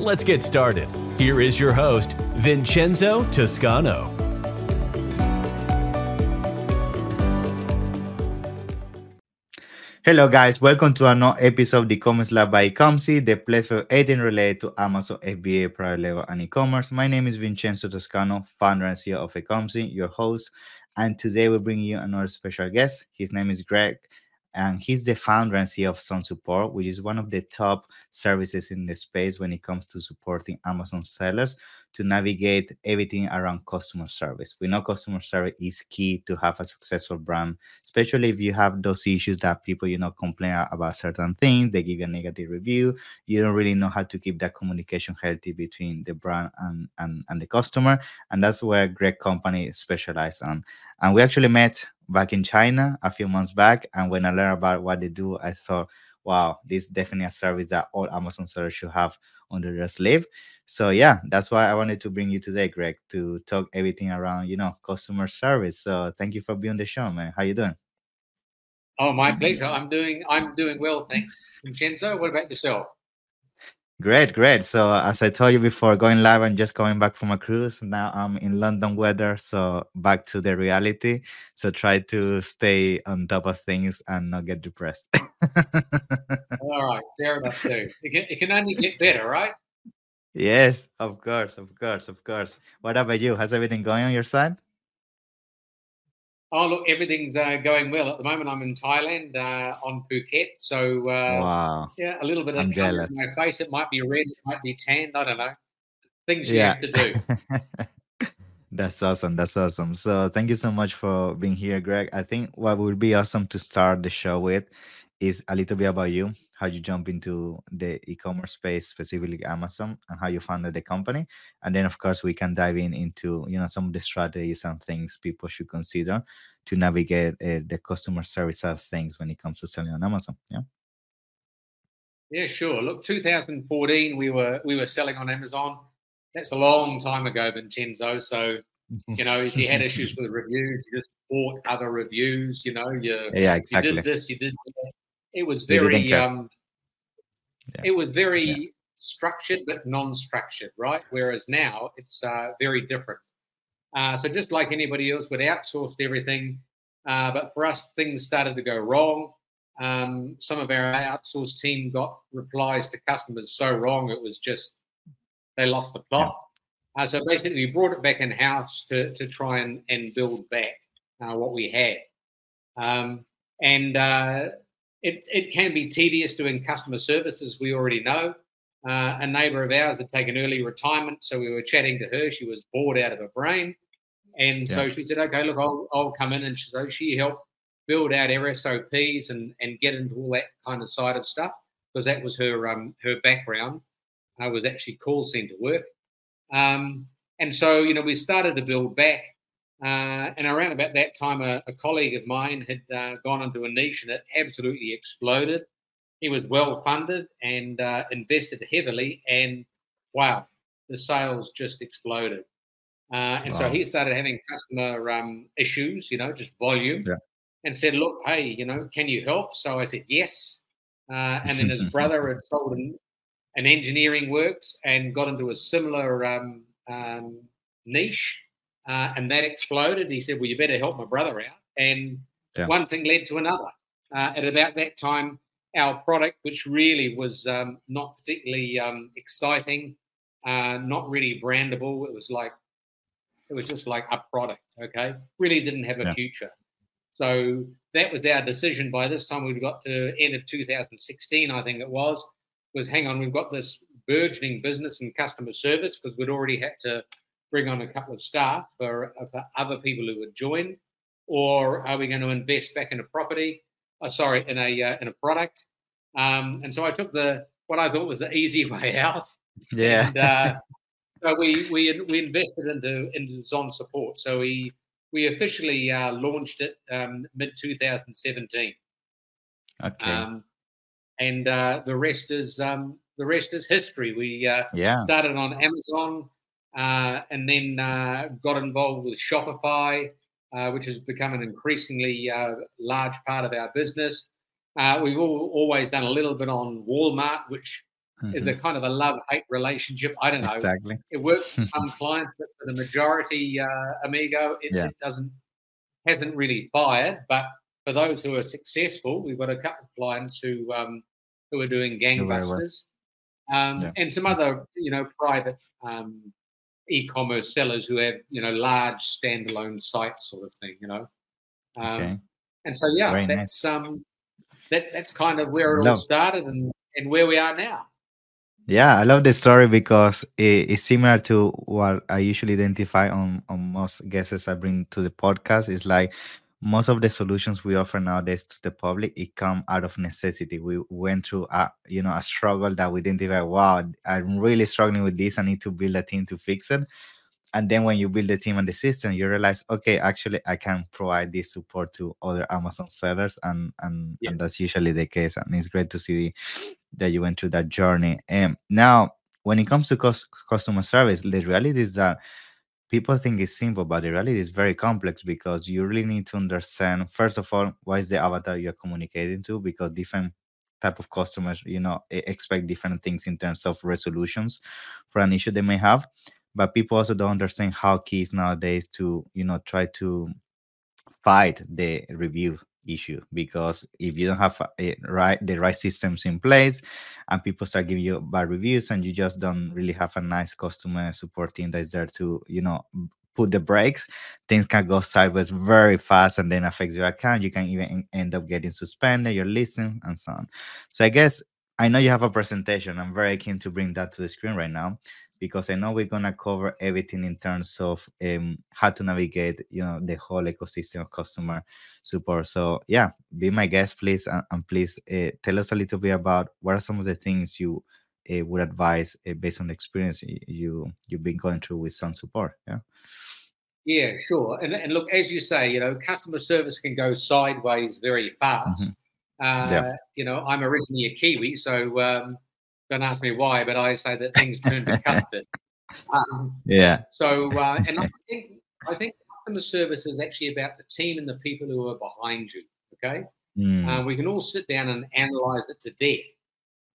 Let's get started. Here is your host, Vincenzo Toscano. Hello, guys. Welcome to another episode of the e-commerce lab by Ecomcy, the place for everything related to Amazon FBA, private label, and e-commerce. My name is Vincenzo Toscano, founder and CEO of Ecomcy, your host. And today we're bringing you another special guest. His name is Greg and he's the founder and CEO of ZonSupport, which is one of the top services in the space when it comes to supporting Amazon sellers to navigate everything around customer service. We know customer service is key to have a successful brand, especially if you have those issues that people, you know, complain about certain things, they give you a negative review. You don't really know how to keep that communication healthy between the brand and, and, and the customer. And that's where great Company specialize on. And we actually met back in China a few months back. And when I learned about what they do, I thought, wow, this is definitely a service that all Amazon sellers should have under their sleeve. So yeah, that's why I wanted to bring you today, Greg, to talk everything around, you know, customer service. So thank you for being on the show, man. How you doing? Oh, my pleasure. I'm doing I'm doing well, thanks. Vincenzo, what about yourself? Great, great. So uh, as I told you before, going live and just coming back from a cruise. Now I'm in London weather, so back to the reality. So try to stay on top of things and not get depressed. All right, fair enough too. It can, it can only get better, right? Yes, of course, of course, of course. What about you? Has everything going on your side? Oh, look, everything's uh, going well at the moment. I'm in Thailand uh, on Phuket, so uh, wow, yeah, a little bit of colour in my face. It might be red, it might be tanned. I don't know. Things you Yeah. have to do. That's awesome. That's awesome. So thank you so much for being here, Greg. I think what would be awesome to start the show with is a little bit about you, how you jump into the e-commerce space, specifically Amazon, and how you founded the company. And then of course we can dive in into you know some of the strategies and things people should consider to navigate uh, the customer service of things when it comes to selling on Amazon. Yeah. Yeah, sure. Look, 2014, we were we were selling on Amazon. That's a long time ago, Vincenzo. So you know, if you had issues with reviews, you just bought other reviews. You know, you yeah, you exactly. did this, you did that. It was very um, Yeah. it was very structured but non-structured, right? Whereas now it's uh, very different. Uh, so just like anybody else, we'd outsourced everything, uh, but for us, things started to go wrong. Um, some of our outsourced team got replies to customers so wrong it was just they lost the plot. Uh, so basically, we brought it back in house to to try and and build back uh, what we had. Um, and uh, it, it can be tedious doing customer service, as we already know. Uh, a neighbour of ours had taken early retirement, so we were chatting to her. She was bored out of her brain. And so she said, okay, look, I'll, I'll come in. And she, so she helped build out our SOPs and, and get into all that kind of side of stuff because that was her um, her background, uh, was actually call centre work. Um, and so, you know, we started to build back. Uh, and around about that time, a, a colleague of mine had uh, gone into a niche and it absolutely exploded. He was well funded and uh, invested heavily, and wow, the sales just exploded. Uh, and so he started having customer um, issues, you know, just volume, Yeah. and said, "Look, hey, you know, can you help?" So I said, "Yes." Uh, and then his brother had sold an, an engineering works and got into a similar um, um, niche, uh, and that exploded. He said, "Well, you better help my brother out." And Yeah. one thing led to another. Uh, at about that time, our product, which really was um, not particularly um, exciting, uh, not really brandable, it was like it was just like a product. Okay, really didn't have a Yeah. future. So that was our decision. By this time, we'd got to end of 2016, I think it was. Was hang on, we've got this burgeoning business and customer service because we'd already had to bring on a couple of staff for, for other people who would join, or are we going to invest back in a property? Uh, sorry, in a uh, in a product. Um, and so I took the what I thought was the easy way out. Yeah. And, uh, so we we we invested into into ZonSupport. So we we officially uh, launched it um, mid 2017. Okay. Um, and uh, the rest is um, the rest is history. We uh, yeah. started on Amazon and then uh, got involved with Shopify, uh, which has become an increasingly uh, large part of our business. Uh, we've all, always done a little bit on Walmart, which Mhm. is a kind of a love hate relationship. I don't know. exactly. It works for some clients, but for the majority, uh, Amigo, it, Yeah. it doesn't hasn't really fired. But for those who are successful, we've got a couple of clients who um, who are doing gangbusters, um, Yeah. and some other you know private um, e-commerce sellers who have you know large standalone sites sort of thing. You know, um, Okay. and so yeah, Very nice. that's um, that that's kind of where it all started and and where we are now. Yeah, I love this story because it, it's similar to what I usually identify on on most guests I bring to the podcast. It's like most of the solutions we offer nowadays to the public it come out of necessity. We went through a you know a struggle that we identify. Wow, I'm really struggling with this. I need to build a team to fix it. And then when you build the team and the system, you realize, okay, actually, I can provide this support to other Amazon sellers, and and, Yeah. and that's usually the case. And it's great to see that you went through that journey. And now, when it comes to cus- customer service, the reality is that people think it's simple, but the reality is very complex because you really need to understand, first of all, what is the avatar you're communicating to, because different type of customers, you know, expect different things in terms of resolutions for an issue they may have. But people also don't understand how keys nowadays to, you know, try to fight the review issue because if you don't have a, right the right systems in place and people start giving you bad reviews and you just don't really have a nice customer support team that's there to you know put the brakes things can go sideways very fast and then affects your account. You can even end up getting suspended your listing and so on. So i guess i know you have a presentation. I'm very keen to bring that to the screen right now because I know we're gonna cover everything in terms of um, how to navigate, you know, the whole ecosystem of customer support. So yeah, be my guest, please, and, and please uh, tell us a little bit about what are some of the things you uh, would advise uh, based on the experience you you've been going through with ZonSupport. Yeah. Yeah, sure. And, and look, as you say, you know, customer service can go sideways very fast. Uh, Yeah. You know, I'm originally a Kiwi, so um, don't ask me why, but I say that things turn to custard. Um, Yeah. so, uh, and I think I think customer service is actually about the team and the people who are behind you. Okay, Mm, uh, we can all sit down and analyze it to death,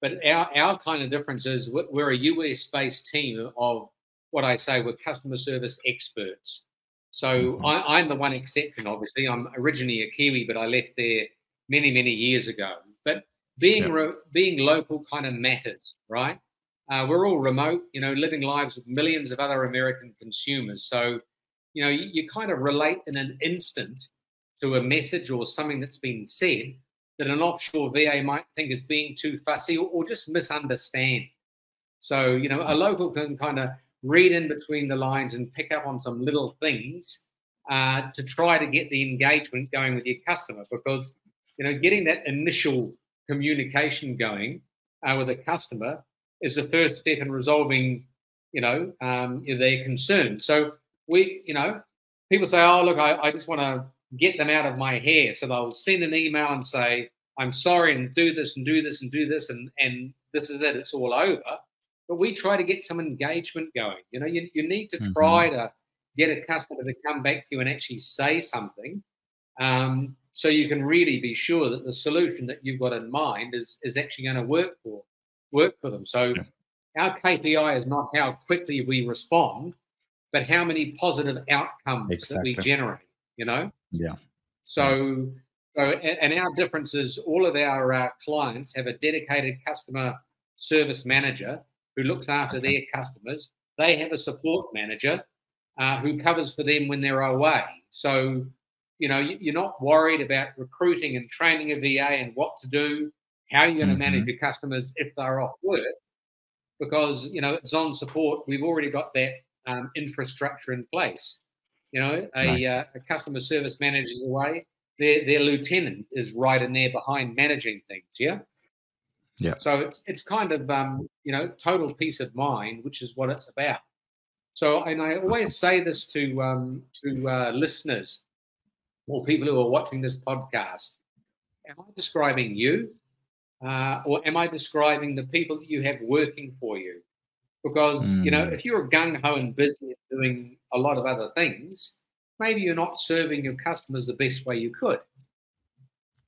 but our our kind of difference is we're- a US based team of what I say we're customer service experts. So Mhm. I, I'm the one exception. Obviously, I'm originally a Kiwi, but I left there many many years ago. Being Yeah. re, being local kind of matters, right? Uh, we're all remote, you know, living lives with millions of other American consumers. So, you know, you, you kind of relate in an instant to a message or something that's been said that an offshore VA might think is being too fussy or, or just misunderstand. So, you know, a local can kind of read in between the lines and pick up on some little things uh, to try to get the engagement going with your customer because, you know, getting that initial communication going uh, with a customer is the first step in resolving, you know, um, their concern. So we, you know, people say, oh, look, I, I just want to get them out of my hair. So they'll send an email and say, I'm sorry, and do this and do this and do this, and, and this is it, it's all over. But we try to get some engagement going. You know, you, you need to Mhm. try to get a customer to come back to you and actually say something. Um, so you can really be sure that the solution that you've got in mind is, is actually going to work for work for them. So our KPI is not how quickly we respond, but how many positive outcomes that we generate. You know. Yeah. So, so and our difference is all of our uh, clients have a dedicated customer service manager who looks after Okay. their customers. They have a support manager uh, who covers for them when they're away. So, you know, you- you're not worried about recruiting and training a VA and what to do, how you're going to manage Mhm. your customers if they're off work, because you know, it's on support. We've already got that um, infrastructure in place. You know, a, Nice. uh, a customer service manager's away. Their their lieutenant is right in there behind managing things. Yeah. Yeah. So it's it's kind of um, you know total peace of mind, which is what it's about. So and I always say this to um, to uh, listeners or people who are watching this podcast: Am I describing you, uh, or am I describing the people that you have working for you? Because you know, Mm. if you're gung ho and busy doing a lot of other things, maybe you're not serving your customers the best way you could.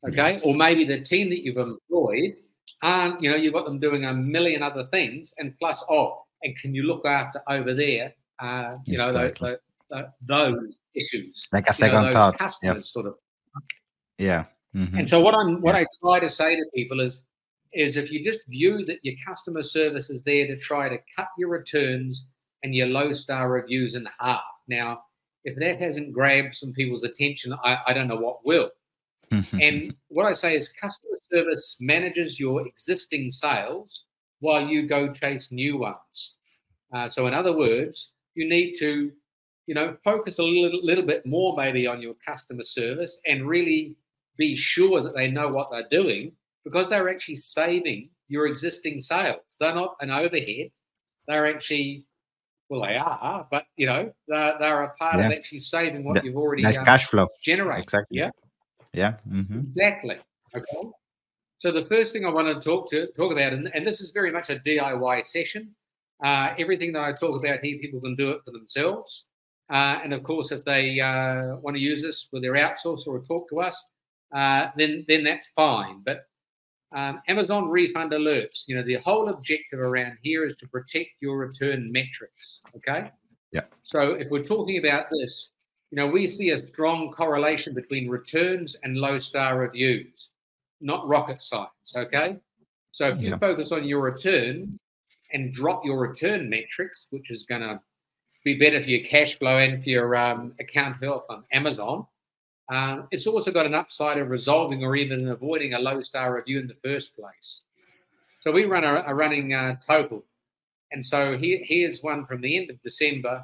Okay, Yes. or maybe the team that you've employed aren't, you know, you've got them doing a million other things, and plus, oh, and can you look after over there, uh, you know, those, those, those issues, Like a you know, second thought. customers, sort of. Yeah. Mhm. And so what I'm what Yeah. I try to say to people is is if you just view that your customer service is there to try to cut your returns and your low star reviews in half. Now, if that hasn't grabbed some people's attention, I, I don't know what will. And what I say is customer service manages your existing sales while you go chase new ones. Uh, so in other words, you need to, you know, focus a little, little bit more maybe on your customer service and really be sure that they know what they're doing because they're actually saving your existing sales. They're not an overhead. They're actually, well, they are, but you know, they're, they're a part of actually saving what you've already That's um, cash flow. generated. Exactly. Yeah. Yeah. hmm Exactly. Okay. So the first thing I want to talk to talk about, and, and this is very much a DIY session. Uh, everything that I talk about here, people can do it for themselves. Uh, and of course, if they uh, want to use this with their outsource or talk to us, uh, then then that's fine. But um, Amazon refund alerts, you know, the whole objective around here is to protect your return metrics. Okay. Yeah. So if we're talking about this, you know, we see a strong correlation between returns and low star reviews, not rocket science. Okay. So if you Yeah. focus on your returns and drop your return metrics, which is going to be better for your cash flow and for your um, account health on Amazon, uh, it's also got an upside of resolving or even avoiding a low star review in the first place. So we run a, a running uh, total. And so here, here's one from the end of December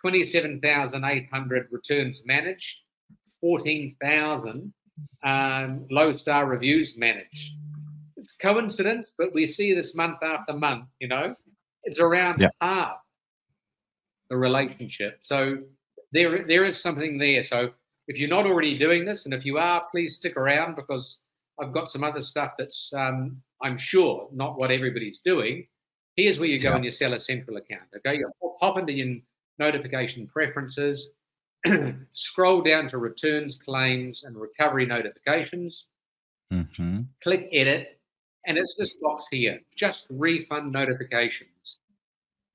27,800 returns managed, 14,000 um, low star reviews managed. It's coincidence, but we see this month after month, you know, it's around Yeah. half the relationship. So there, there is something there. So if you're not already doing this, and if you are, please stick around because I've got some other stuff that's, um, I'm sure, not what everybody's doing. Here's where you go Yeah. in your Seller Central account. Okay, you pop into your notification preferences, scroll down to returns, claims, and recovery notifications. hmm Click edit, and it's this box here, just refund notifications.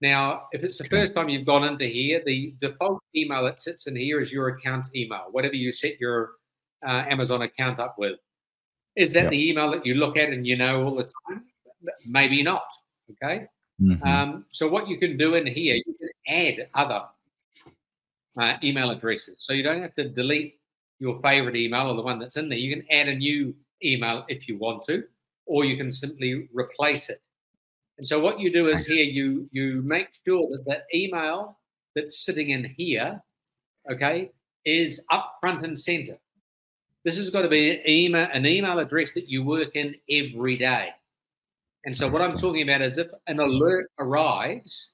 Now, if it's the Okay. first time you've gone into here, the default email that sits in here is your account email, whatever you set your uh, Amazon account up with. Is that Yep. the email that you look at and you know all the time? Maybe not. Okay. hmm Um, so what you can do in here, you can add other uh, email addresses. So you don't have to delete your favorite email or the one that's in there. You can add a new email if you want to, or you can simply replace it. And so what you do is here you you make sure that the email that's sitting in here, okay, is up front and center. This has got to be an email, an email address that you work in every day. And so what I'm talking about is if an alert arrives,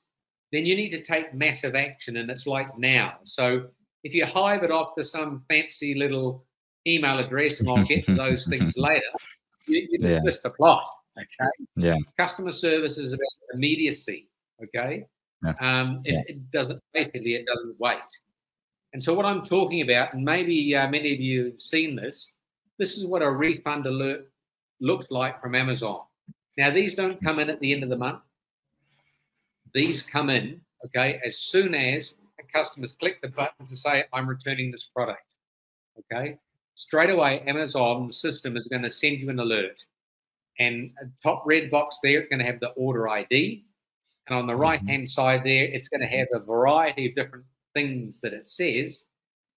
then you need to take massive action, and it's like now. So if you hive it off to some fancy little email address, and I'll get to those things later, you, you just Yeah. miss the plot. Okay. Yeah. Customer service is about immediacy. Okay. Yeah. Um, it, Yeah. it doesn't basically it doesn't wait. And so what I'm talking about, and maybe uh, many of you have seen this, this is what a refund alert looks like from Amazon. Now these don't come in at the end of the month. These come in, okay, as soon as a customer's click the button to say, I'm returning this product. Okay. Straight away, Amazon system is going to send you an alert. And top red box there, it's going to have the order ID. And on the mm-hmm. right hand side there, it's going to have a variety of different things that it says.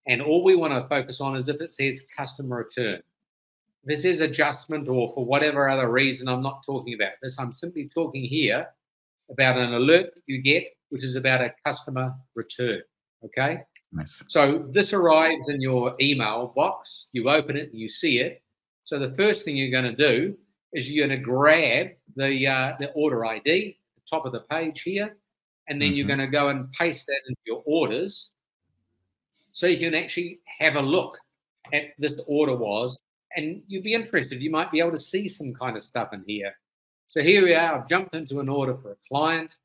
And all we want to focus on is if it says customer return. If it says adjustment or for whatever other reason, I'm not talking about this. I'm simply talking here about an alert that you get, which is about a customer return. Okay. Nice. So this arrives in your email box. You open it and you see it. So the first thing you're going to do is you're going to grab the uh, the order ID, the top of the page here, and then mm-hmm. you're going to go and paste that into your orders, so you can actually have a look at this order was, and you'd be interested. You might be able to see some kind of stuff in here. So here we are. I've jumped into an order for a client,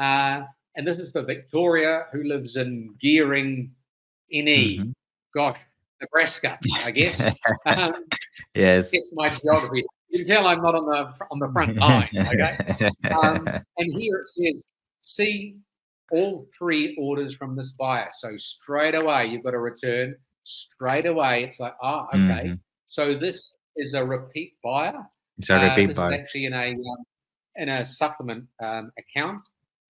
uh, and this is for Victoria, who lives in Gering, NE. Mm-hmm. Gosh, Nebraska, I guess. um, yes, it's my geography. You can tell I'm not on the on the front line. Okay, um, and here it says see all three orders from this buyer. So straight away you've got a return. Straight away, it's like, ah, oh, okay. Mm-hmm. So this is a repeat buyer. It's a repeat uh, buyer. actually in a um, in a supplement um, account.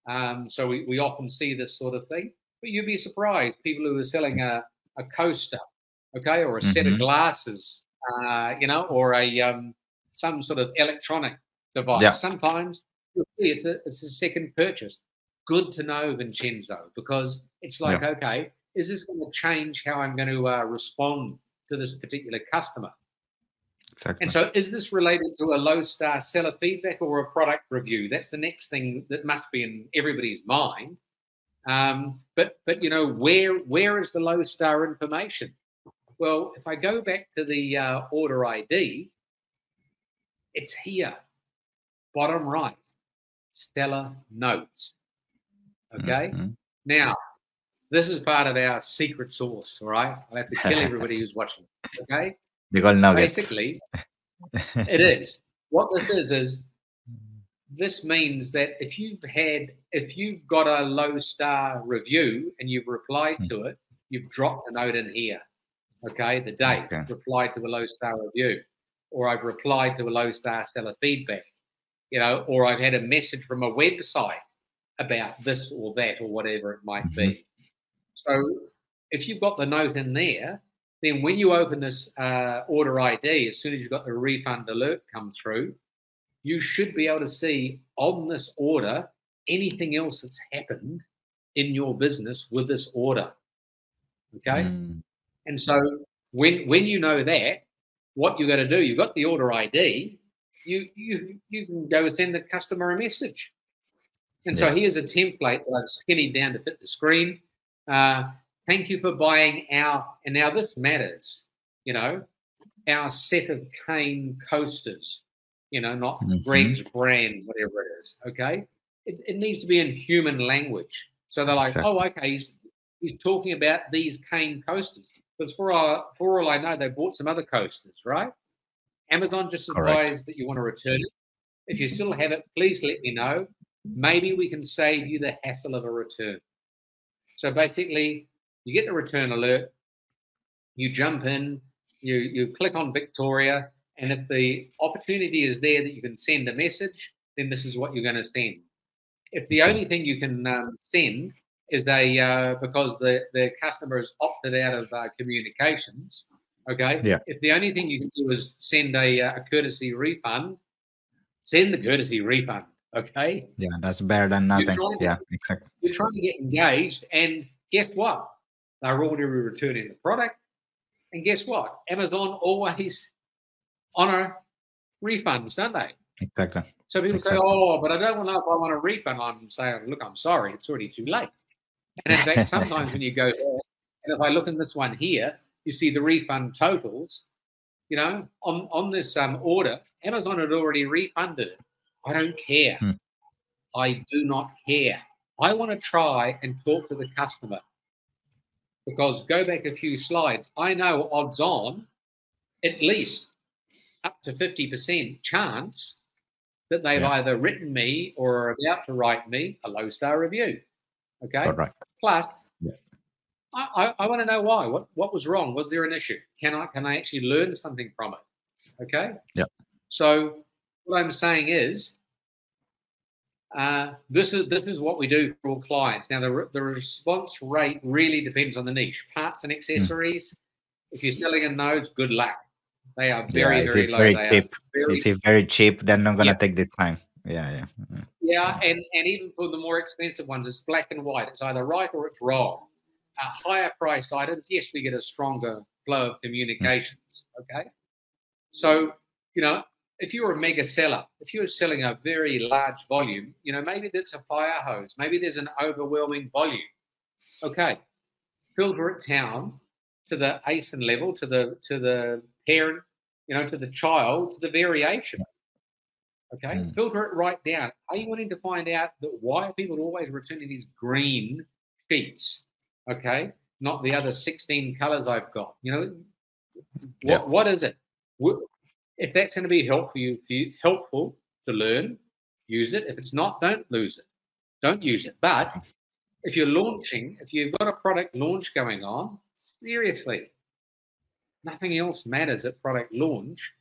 Um, so we, we often see this sort of thing. But you'd be surprised people who are selling a, a coaster, okay, or a mm-hmm. set of mm-hmm. glasses, uh, you know, or a um, some sort of electronic device. Yeah. Sometimes it's a, it's a second purchase. Good to know, Vincenzo, because it's like, yeah. okay, is this going to change how I'm going to uh, respond to this particular customer? Exactly. And so, is this related to a low star seller feedback or a product review? That's the next thing that must be in everybody's mind. Um, but but you know where where is the low star information? Well, if I go back to the uh, order ID, it's here, bottom right, seller notes. Okay. Mm-hmm. Now, this is part of our secret sauce. All right. I have to kill everybody who's watching. Okay. They got nuggets. Basically, it is. What this is is this means that if you've had if you've got a low star review and you've replied to it, you've dropped a note in here. Okay, the date okay. replied to a low star review, or I've replied to a low star seller feedback, you know, or I've had a message from a website about this or that or whatever it might mm-hmm. be. So if you've got the note in there, then when you open this uh, order ID, as soon as you've got the refund alert come through, you should be able to see on this order anything else that's happened in your business with this order. Okay. Mm. And so when when you know that, what you're going to do, you've got the order ID, you you you can go send the customer a message. And yeah. so here's a template that I've skinnied down to fit the screen. Uh, Thank you for buying our, and now this matters, you know, our set of cane coasters, you know, not mm-hmm. Greg's brand, whatever it is. Okay. It, it, needs to be in human language. So they're like, exactly. oh, okay, he's, he's talking about these cane coasters. Because for all, for all I know, they bought some other coasters, right? Amazon just advised that you want to return it. If you still have it, please let me know. Maybe we can save you the hassle of a return. So basically, you get the return alert, you jump in, you, you click on Victoria, and if the opportunity is there that you can send a message, then this is what you're going to send. If the only thing you can um, send is they uh, because the the customer has opted out of uh, communications, okay. Yeah. If the only thing you can do is send a, uh, a courtesy refund, send the courtesy refund. Okay. Yeah, that's better than nothing. yeah, exactly. You're trying to get engaged, and guess what? They're already returning the product. And guess what? Amazon always honor refunds, don't they? Exactly. So people exactly. say, oh, but I don't know if I want a refund. I'm saying, look, I'm sorry, it's already too late. And in fact, sometimes when you go there, and if I look in this one here, you see the refund totals. You know, on, on this um, order, Amazon had already refunded it. I don't care. Hmm. I do not care. I want to try and talk to the customer because go back a few slides, I know odds on at least up to 50% chance that they've yeah. either written me or are about to write me a low star review. Okay. Right. Plus, yeah. I, I, I want to know why. What what was wrong? Was there an issue? Can I can I actually learn something from it? Okay. Yeah. So what I'm saying is uh, this is this is what we do for all clients. Now, the, the response rate really depends on the niche. Parts and hmm. accessories. Mm. If you're selling in those, good luck. They are very yeah, very low. Very cheap. Very, it's very cheap. They're not gonna yeah. take the time. Yeah, yeah, yeah. Yeah, and and even for the more expensive ones, it's black and white. It's either right or it's wrong. Uh, higher priced items, yes, we get a stronger flow of communications. Mm. Okay, so you know if you're a mega seller, if you're selling a very large volume, you know, maybe that's a fire hose, maybe there's an overwhelming volume. Okay, filter it down to the ASIN level, to the to the parent, you know, to the child, to the variation. Okay, mm. filter it right down. Are you wanting to find out that why are people always returning these green sheets? Okay, not the other 16 colors I've got. You know, what, what is it? If that's going to be helpful you, helpful to learn, use it. If it's not, don't lose it. Don't use it. But if you're launching, if you've got a product launch going on, seriously, nothing else matters at product launch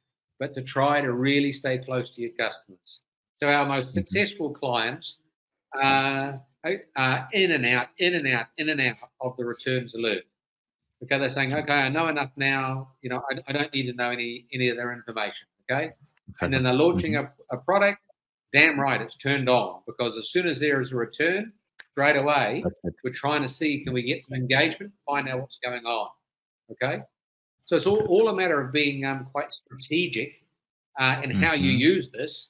but to try to really stay close to your customers. So our most mm-hmm. successful clients are, are in and out, in and out, in and out of the returns alert. Okay, they're saying, okay, I know enough now. You know, I, I don't need to know any any of their information. Okay, exactly. and then they're launching mm-hmm. a, a product. Damn right, it's turned on because as soon as there is a return, straight away we're trying to see can we get some engagement, find out what's going on. Okay, so it's all, all a matter of being um, quite strategic uh, in how mm-hmm. you use this,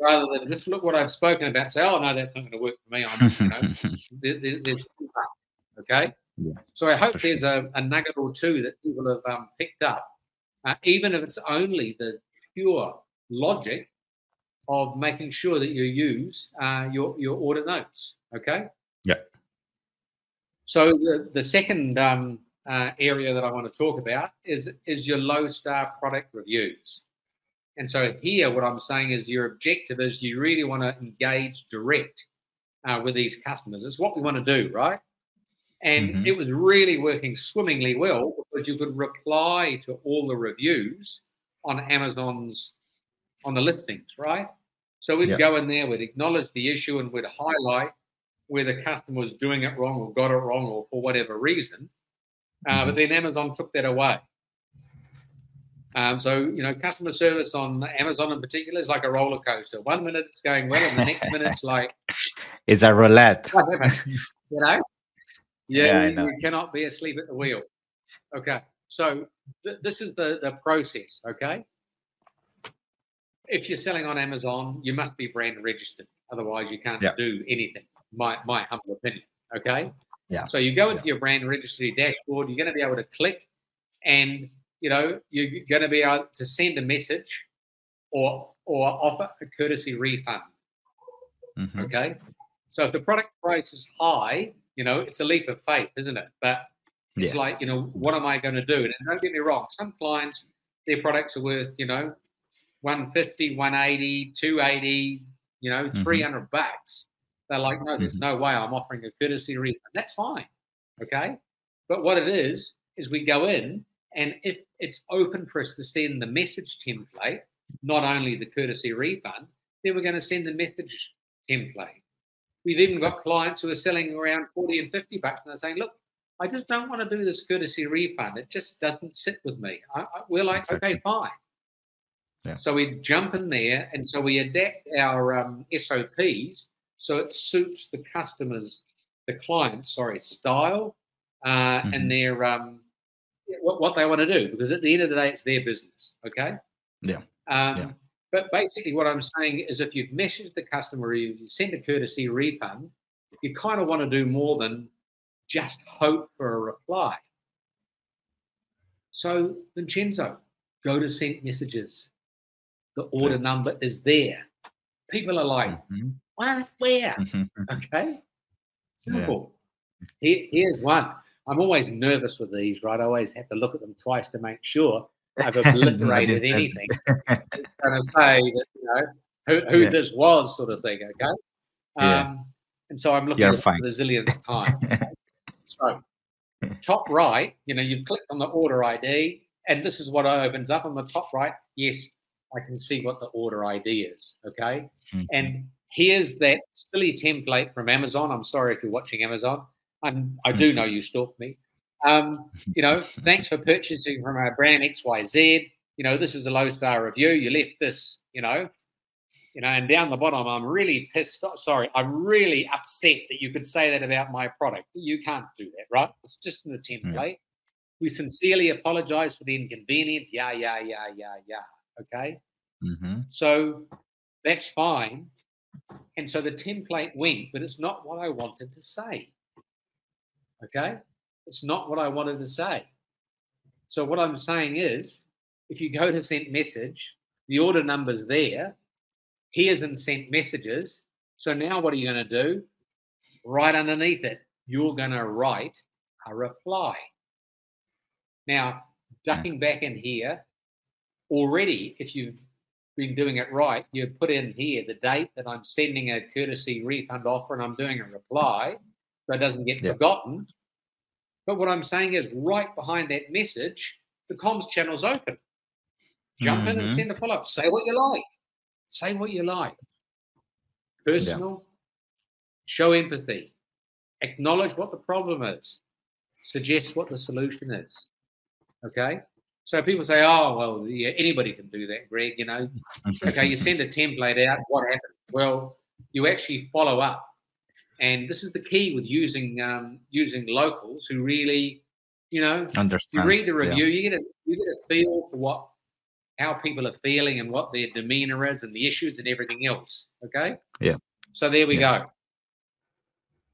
rather than just look what I've spoken about. Say, oh no, that's not going to work for me. I'm, you know, there, there's okay. Yeah. So I hope there's a, a, nugget or two that people have um, picked up, uh, even if it's only the pure logic of making sure that you use uh, your your order notes. Okay. Yeah. So the the second um, uh, area that I want to talk about is is your low star product reviews. And so here, what I'm saying is your objective is you really want to engage direct uh, with these customers. It's what we want to do, right? And mm-hmm. it was really working swimmingly well because you could reply to all the reviews on Amazon's on the listings, right? So we'd yep. go in there, we'd acknowledge the issue, and we'd highlight where the customer was doing it wrong or got it wrong or for whatever reason. Uh, mm-hmm. But then Amazon took that away. Um, so you know, customer service on Amazon in particular is like a roller coaster. One minute it's going well, and the next minute it's like it's a roulette. you know, yeah, yeah you, you, cannot be asleep at the wheel. Okay, so th- this is the the process. Okay, if you're selling on Amazon, you must be brand registered. Otherwise, you can't yeah. do anything. My my humble opinion. Okay. Yeah. So you go into yeah. your brand registry dashboard. You're going to be able to click, and you know you're going to be able to send a message, or or offer a courtesy refund. Mm-hmm. Okay. So if the product price is high, you know it's a leap of faith, isn't it? But it's yes. like you know what am I going to do? And don't get me wrong, some clients their products are worth you know 150, 180, 280, you know, mm-hmm. 300 bucks. They're like, no, there's mm-hmm. no way I'm offering a courtesy refund. That's fine. Okay. But what it is, is we go in and if it's open for us to send the message template, not only the courtesy refund, then we're going to send the message template. We've even got clients who are selling around 40 and 50 bucks and they're saying, look, I just don't want to do this courtesy refund. It just doesn't sit with me. I, I, we're like, exactly. okay, fine. Yeah. So we jump in there, and so we adapt our um, SOPs so it suits the customers, the client, sorry, style uh, mm-hmm. and their um, what, what they want to do. Because at the end of the day, it's their business. Okay. Yeah. Um, yeah. But basically, what I'm saying is, if you've messaged the customer, you send a courtesy refund, you kind of want to do more than just hope for a reply. So, Vincenzo, go to sent messages the order number is there. People are like, mm-hmm. What? Where? Mm-hmm. Okay. Simple. Yeah. Here, here's one. I'm always nervous with these, right? I always have to look at them twice to make sure I've obliterated anything. kind of say that, you know, who, who yeah. this was, sort of thing. Okay. Yeah. Um, and so I'm looking You're at fine. the zillionth time. so, top right, you know, you've clicked on the order ID, and this is what opens up on the top right. Yes, I can see what the order ID is. Okay. Mm-hmm. And here's that silly template from Amazon. I'm sorry if you're watching Amazon. I'm, I do know you stalked me. Um, you know, thanks for purchasing from our brand XYZ. You know, this is a low star review. You left this, you know, you know, and down the bottom, I'm really pissed off. Sorry, I'm really upset that you could say that about my product. You can't do that, right? It's just in the template. We sincerely apologize for the inconvenience. Yeah, yeah, yeah, yeah, yeah. Okay. hmm So that's fine. And so the template went, but it's not what I wanted to say. Okay? It's not what I wanted to say. So what I'm saying is, if you go to sent message, the order number's there. Here's in sent messages. So now what are you going to do? Right underneath it, you're going to write a reply. Now, ducking back in here, already, if you've been doing it right, you put in here the date that I'm sending a courtesy refund offer and I'm doing a reply so it doesn't get Yeah. forgotten. But what I'm saying is, right behind that message, the comms channel's open. Jump in and Mhm. send a follow up. Say what you like. Say what you like. Personal, show empathy, acknowledge what the problem is, suggest what the solution is. Okay? So people say, oh, well, yeah, anybody can do that, Greg. You know, okay, you send a template out. What happens? Well, you actually follow up, and this is the key with using um, using locals who really, you know, understand. you read the yeah. review, you get a you get a feel for what how people are feeling and what their demeanor is and the issues and everything else. Okay. Yeah. So there we go.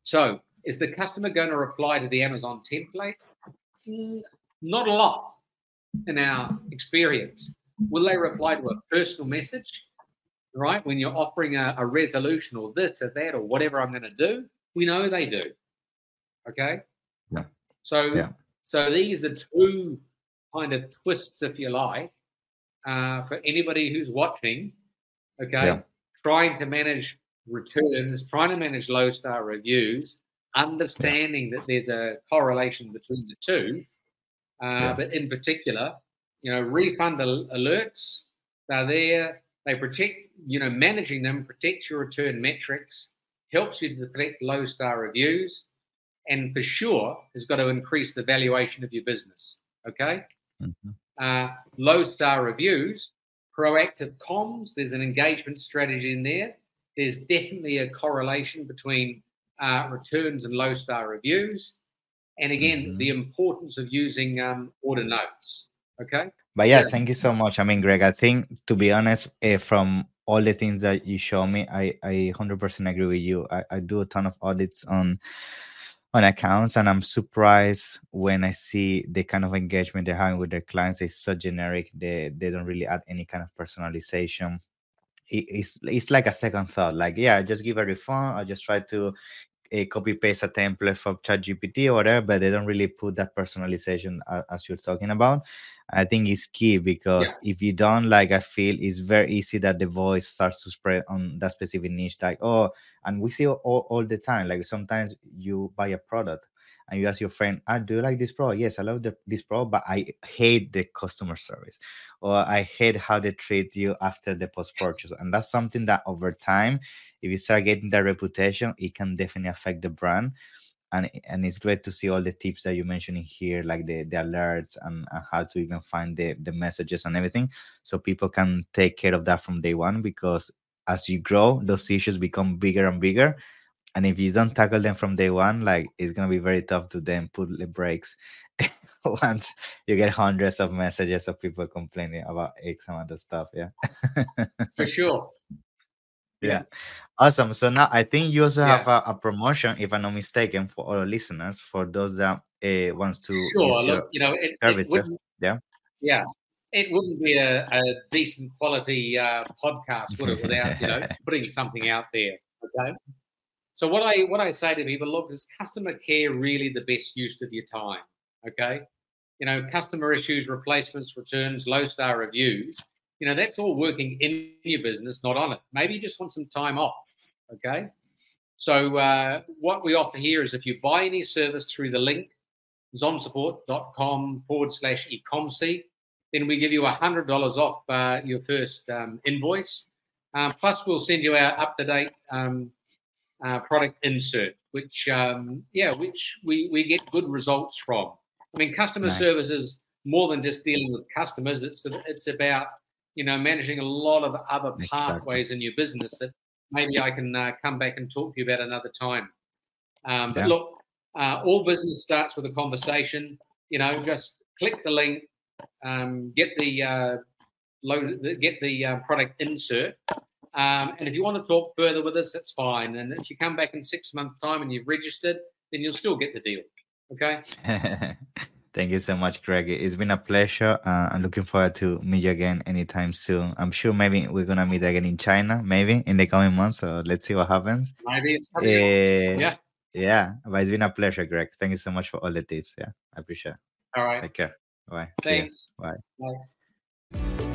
So is the customer going to reply to the Amazon template? Mm, Not a lot in our experience. Will they reply to a personal message? Right? When you're offering a, a resolution or this or that or whatever I'm going to do, we know they do. Okay. Yeah. So Yeah. so these are two kind of twists, if you like, uh, for anybody who's watching. Okay, Yeah. trying to manage returns, trying to manage low star reviews, understanding that there's a correlation between the two. Uh, Yeah. But in particular, you know, refund al- alerts, they're there. They protect, you know, managing them protects your return metrics, helps you to detect low star reviews, and for sure has got to increase the valuation of your business. Okay. Mhm. Uh, low star reviews, proactive comms, there's an engagement strategy in there. There's definitely a correlation between uh, returns and low star reviews. And again, Mhm. the importance of using um, order notes. Okay. But yeah, Yeah. thank you so much. I mean, Greg, I think to be honest, uh, from all the things that you show me, I I hundred percent agree with you. I, I do a ton of audits on on accounts, and I'm surprised when I see the kind of engagement they're having with their clients. It's so generic. They they don't really add any kind of personalization. It, it's it's like a second thought. Like, yeah, just give a refund. I just try to a copy paste a template from ChatGPT or whatever, but they don't really put that personalization a- as you're talking about. I think it's key because if you don't, like, I feel it's very easy that the voice starts to spread on that specific niche. Like, oh, and we see all, all the time. Like, sometimes you buy a product and you ask your friend, ah, do you like this product? Yes, I love the, this product, but I hate the customer service or I hate how they treat you after the post purchase. And that's something that over time, if you start getting that reputation, it can definitely affect the brand. And, and it's great to see all the tips that you mentioned in here, like the, the alerts and, and how to even find the, the messages and everything. So people can take care of that from day one because as you grow, those issues become bigger and bigger. And if you don't tackle them from day one, like it's gonna be very tough to then put the brakes once you get hundreds of messages of people complaining about X amount of stuff. Yeah. For sure. Yeah. Awesome. So now I think you also Yeah. have a, a promotion, if I'm not mistaken, for all our listeners, for those that uh, wants to Sure. Look, you know, it, it services, wouldn't, yeah. Yeah. It wouldn't be a, a decent quality uh, podcast, would it, without, you know, putting something out there. Okay. So what I what I say to people, look, is customer care really the best use of your time? Okay. You know, customer issues, replacements, returns, low star reviews, you know, that's all working in your business, not on it. Maybe you just want some time off. Okay. So uh, what we offer here is if you buy any service through the link zonsupport.com forward slash ecomcy, then we give you $100 off uh, your first um, invoice. Um, plus, we'll send you our up to date um, uh, product insert, which, um, yeah, which we, we get good results from. I mean, customer Nice. service is more than just dealing with customers, it's, it's about, you know, managing a lot of other Exactly. pathways in your business that maybe I can uh, come back and talk to you about another time. Um, but Yeah. look, uh, all business starts with a conversation. You know, just click the link, um, get the uh, load the, get the uh, product insert. Um, and if you want to talk further with us, that's fine. And if you come back in six months' time and you've registered, then you'll still get the deal. Okay. Thank you so much, Greg. It's been a pleasure. Uh, I'm looking forward to meet you again anytime soon. I'm sure maybe we're gonna meet again in China, maybe in the coming months. So let's see what happens. Maybe it's Uh, yeah. yeah. But it's been a pleasure, Greg. Thank you so much for all the tips. Yeah, I appreciate it. All right. Take care. Bye. Thanks. Bye. Bye.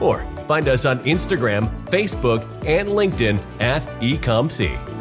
Or find us on Instagram, Facebook, and LinkedIn at ecomcy.